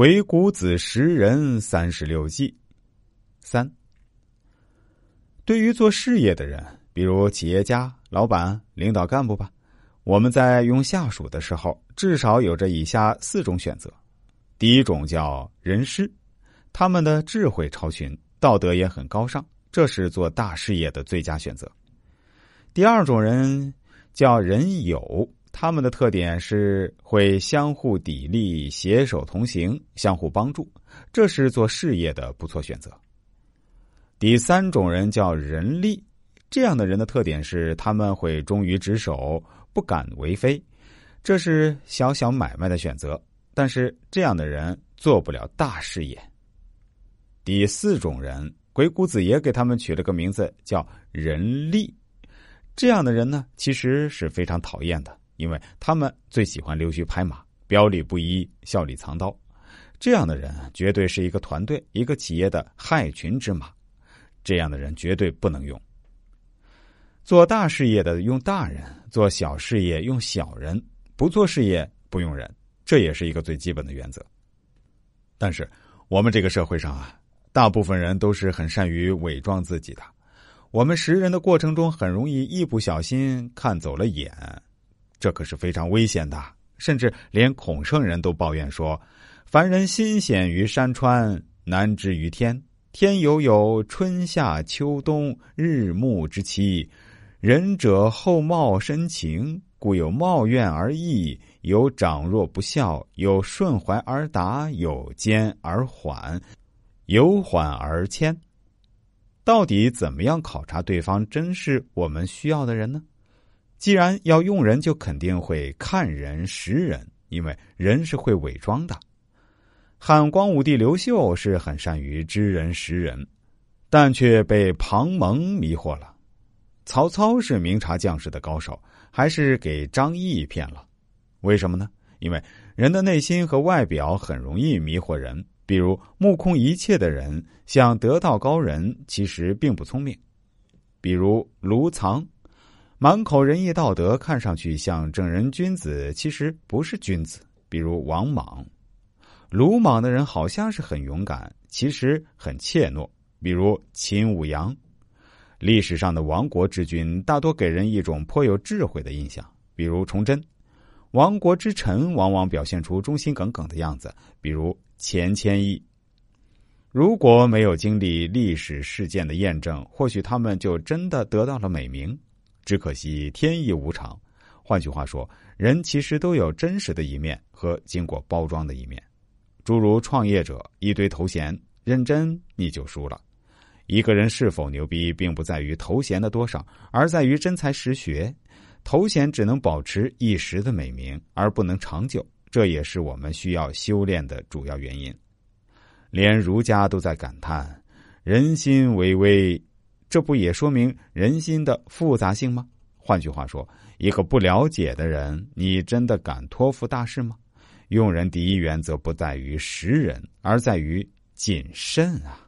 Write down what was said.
鬼谷子识人三十六计。三，对于做事业的人，比如企业家、老板、领导干部吧，我们在用下属的时候，至少有着以下四种选择。第一种叫人师，他们的智慧超群，道德也很高尚，这是做大事业的最佳选择。第二种人叫人友，他们的特点是会相互砥砺、携手同行、相互帮助，这是做事业的不错选择。第三种人叫人力，这样的人的特点是他们会忠于职守，不敢为非，这是小小买卖的选择。但是这样的人做不了大事业。第四种人，鬼谷子也给他们取了个名字，叫人力。这样的人呢，其实是非常讨厌的，因为他们最喜欢溜须拍马、表里不一、笑里藏刀。这样的人绝对是一个团队、一个企业的害群之马。这样的人绝对不能用。做大事业的用大人，做小事业用小人，不做事业不用人，这也是一个最基本的原则。但是我们这个社会上啊，大部分人都是很善于伪装自己的。我们识人的过程中，很容易一不小心看走了眼，这可是非常危险的。甚至连孔圣人都抱怨说：“凡人心险于山川，难知于天。天有有春夏秋冬日暮之期，仁者厚貌深情，故有貌怨而义，有长弱不孝，有顺怀而达，有坚而缓，有缓而谦。”到底怎么样考察对方真是我们需要的人呢？既然要用人，就肯定会看人识人，因为人是会伪装的。汉光武帝刘秀是很善于知人识人，但却被庞蒙迷惑了。曹操是明察将士的高手，还是给张毅骗了？为什么呢？因为人的内心和外表很容易迷惑人。比如目空一切的人想得道高人，其实并不聪明；比如卢藏，满口仁义道德，看上去像正人君子，其实不是君子；比如王莽，鲁莽的人好像是很勇敢，其实很怯懦；比如秦舞阳，历史上的亡国之君大多给人一种颇有智慧的印象；比如崇祯，亡国之臣往往表现出忠心耿耿的样子；比如。钱谦益，如果没有经历历史事件的验证，或许他们就真的得到了美名。只可惜天意无常。换句话说，人其实都有真实的一面和经过包装的一面。诸如创业者一堆头衔，认真你就输了。一个人是否牛逼，并不在于头衔的多少，而在于真才实学。头衔只能保持一时的美名，而不能长久。这也是我们需要修炼的主要原因。连儒家都在感叹“人心为微”，这不也说明人心的复杂性吗？换句话说，一个不了解的人，你真的敢托付大事吗？用人第一原则不在于识人，而在于谨慎啊。